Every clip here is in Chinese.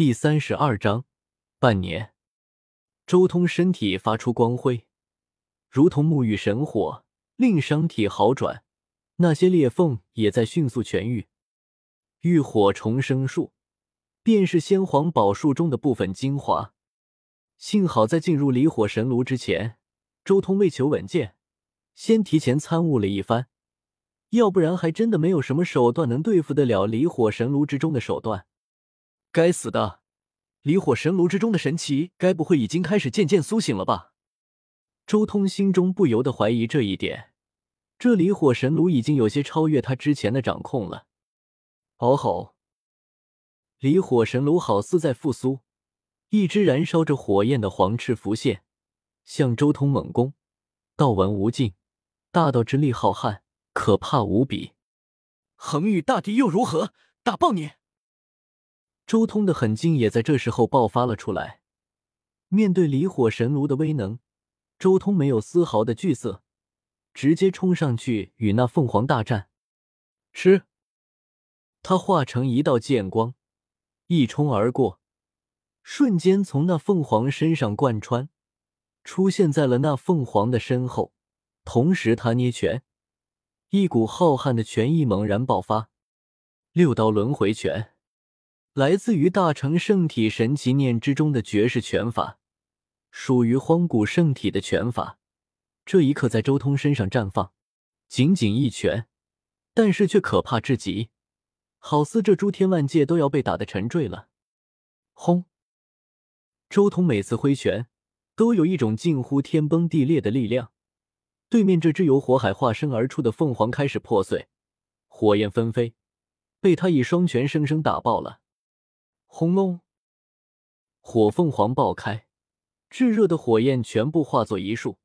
第三十二章，半年。周通身体发出光辉，如同沐浴神火，令伤体好转。那些裂缝也在迅速痊愈。浴火重生术，便是先皇宝术中的部分精华。幸好在进入离火神炉之前，周通为求稳健，先提前参悟了一番。要不然，还真的没有什么手段能对付得了离火神炉之中的手段。该死的！离火神炉之中的神奇，该不会已经开始渐渐苏醒了吧？周通心中不由得怀疑这一点。这离火神炉已经有些超越他之前的掌控了。嗷吼！离火神炉好似在复苏，一只燃烧着火焰的黄翅浮现，向周通猛攻。道纹无尽，大道之力浩瀚，可怕无比。恒宇大帝又如何？打爆你！周通的狠劲也在这时候爆发了出来。面对离火神炉的威能，周通没有丝毫的惧色，直接冲上去与那凤凰大战。吃！他化成一道剑光，一冲而过，瞬间从那凤凰身上贯穿，出现在了那凤凰的身后。同时，他捏拳，一股浩瀚的拳意猛然爆发，六道轮回拳。来自于大成圣体神奇念之中的绝世拳法，属于荒古圣体的拳法，这一刻在周通身上绽放。仅仅一拳，但是却可怕至极，好似这诸天万界都要被打得沉坠了。轰！周通每次挥拳，都有一种近乎天崩地裂的力量。对面这只由火海化身而出的凤凰开始破碎，火焰纷飞，被他以双拳生生打爆了。轰隆！火凤凰爆开，炙热的火焰全部化作一束，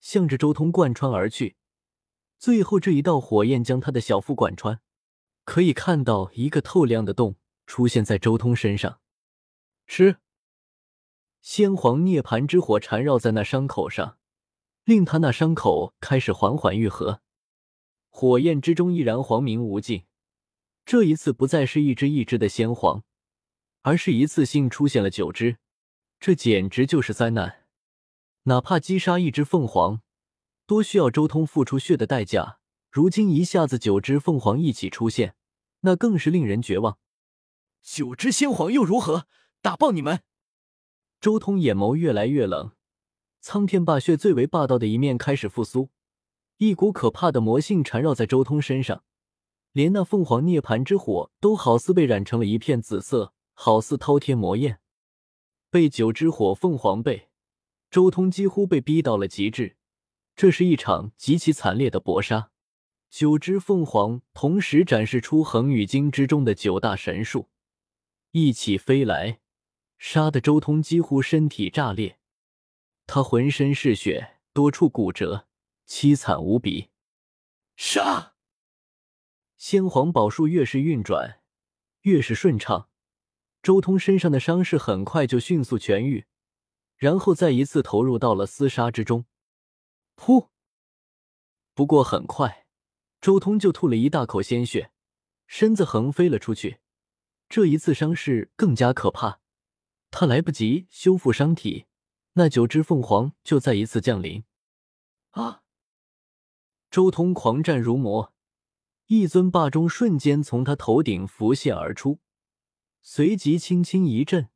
向着周通贯穿而去。最后，这一道火焰将他的小腹贯穿，可以看到一个透亮的洞出现在周通身上。吃！先皇涅槃之火缠绕在那伤口上，令他那伤口开始缓缓愈合。火焰之中依然黄明无尽，这一次不再是一只一只的先皇。而是一次性出现了九只，这简直就是灾难！哪怕击杀一只凤凰，都需要周通付出血的代价。如今一下子九只凤凰一起出现，那更是令人绝望。九只先皇又如何？打爆你们！周通眼眸越来越冷，苍天霸血最为霸道的一面开始复苏，一股可怕的魔性缠绕在周通身上，连那凤凰涅槃之火都好似被染成了一片紫色。好似滔天魔焰，被九只火凤凰背，周通几乎被逼到了极致。这是一场极其惨烈的搏杀。九只凤凰同时展示出恒宇经之中的九大神术，一起飞来，杀的周通几乎身体炸裂。他浑身是血，多处骨折，凄惨无比。杀！先皇宝术越是运转，越是顺畅。周通身上的伤势很快就迅速痊愈，然后再一次投入到了厮杀之中。噗！不过很快，周通就吐了一大口鲜血，身子横飞了出去。这一次伤势更加可怕，他来不及修复伤体，那九只凤凰就再一次降临。啊！周通狂战如魔，一尊霸钟瞬间从他头顶浮现而出。随即轻轻一震，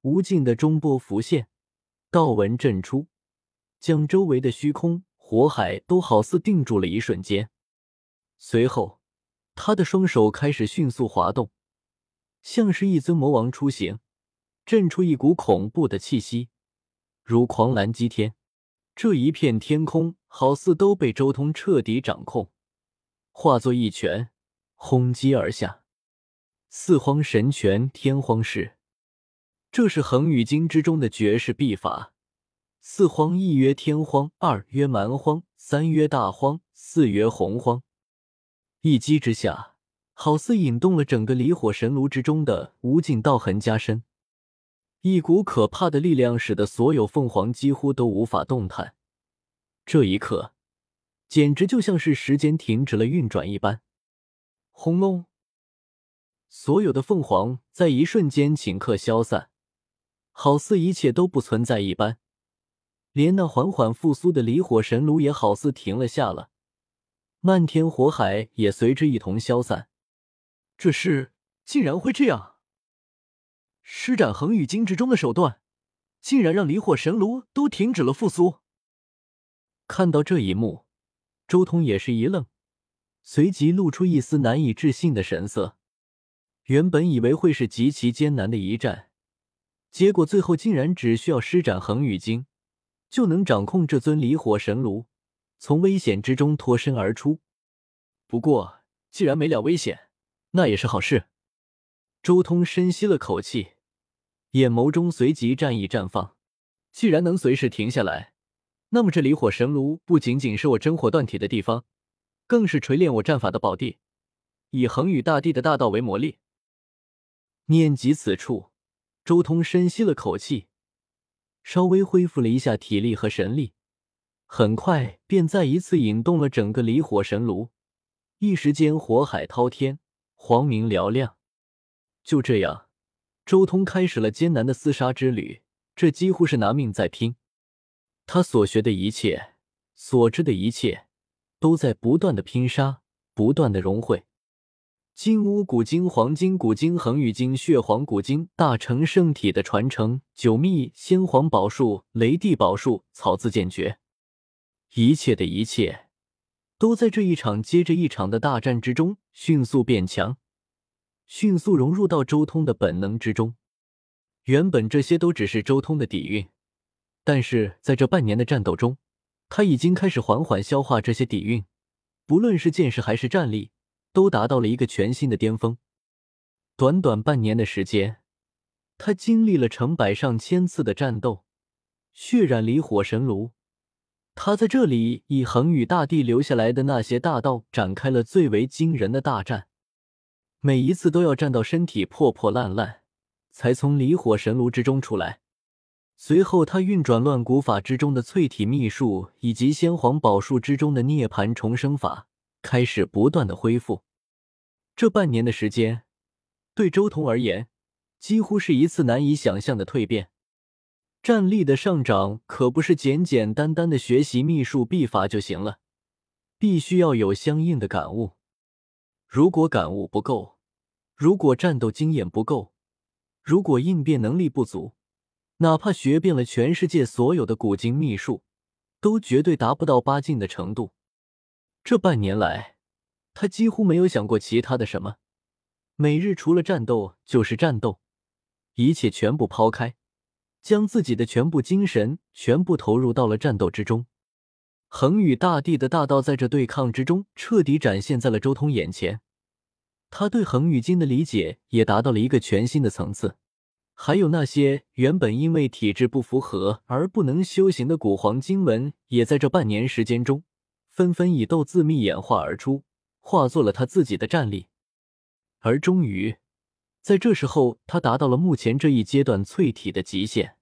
无尽的中波浮现，道纹震出，将周围的虚空、火海都好似定住了一瞬间。随后，他的双手开始迅速滑动，像是一尊魔王出行，震出一股恐怖的气息，如狂澜激天。这一片天空好似都被周通彻底掌控，化作一拳轰击而下。四荒神拳天荒式，这是恒宇经之中的绝世秘法。四荒一曰天荒，二曰蛮荒，三曰大荒，四曰洪荒。一击之下，好似引动了整个离火神炉之中的无尽道痕加深，一股可怕的力量使得所有凤凰几乎都无法动弹。这一刻，简直就像是时间停止了运转一般。轰隆！所有的凤凰在一瞬间顷刻消散，好似一切都不存在一般。连那缓缓复苏的离火神炉也好似停了下了，漫天火海也随之一同消散。这事竟然会这样！施展恒宇金之中的手段，竟然让离火神炉都停止了复苏。看到这一幕，周通也是一愣，随即露出一丝难以置信的神色。原本以为会是极其艰难的一战，结果最后竟然只需要施展恒宇经，就能掌控这尊离火神炉，从危险之中脱身而出。不过，既然没了危险，那也是好事。周通深吸了口气，眼眸中随即战意绽放。既然能随时停下来，那么这离火神炉不仅仅是我真火断体的地方，更是锤炼我战法的宝地。以恒宇大帝的大道为磨砺。念及此处，周通深吸了口气，稍微恢复了一下体力和神力，很快便再一次引动了整个离火神炉。一时间，火海滔天，黄明嘹亮。就这样，周通开始了艰难的厮杀之旅。这几乎是拿命在拼。他所学的一切，所知的一切，都在不断的拼杀，不断的融汇。金乌古经、黄金古经、恒宇经、血皇古经、大成圣体的传承、九秘、先皇宝术、雷帝宝术、草字剑诀，一切的一切，都在这一场接着一场的大战之中迅速变强，迅速融入到周通的本能之中。原本这些都只是周通的底蕴，但是在这半年的战斗中，他已经开始缓缓消化这些底蕴，不论是剑势还是战力。都达到了一个全新的巅峰。短短半年的时间，他经历了成百上千次的战斗，血染离火神炉。他在这里以恒宇大帝留下来的那些大道展开了最为惊人的大战，每一次都要战到身体破破烂烂，才从离火神炉之中出来。随后，他运转乱古法之中的淬体秘术，以及先皇宝术之中的涅槃重生法。开始不断的恢复，这半年的时间，对周彤而言，几乎是一次难以想象的蜕变。战力的上涨可不是简简单单的学习秘术秘法就行了，必须要有相应的感悟。如果感悟不够，如果战斗经验不够，如果应变能力不足，哪怕学遍了全世界所有的古今秘术，都绝对达不到八境的程度。这半年来，他几乎没有想过其他的什么，每日除了战斗就是战斗，一切全部抛开，将自己的全部精神全部投入到了战斗之中。恒宇大帝的大道在这对抗之中彻底展现在了周通眼前，他对恒宇经的理解也达到了一个全新的层次。还有那些原本因为体质不符合而不能修行的古黄经文，也在这半年时间中。纷纷以斗字秘演化而出，化作了他自己的战力。而终于，在这时候，他达到了目前这一阶段淬体的极限。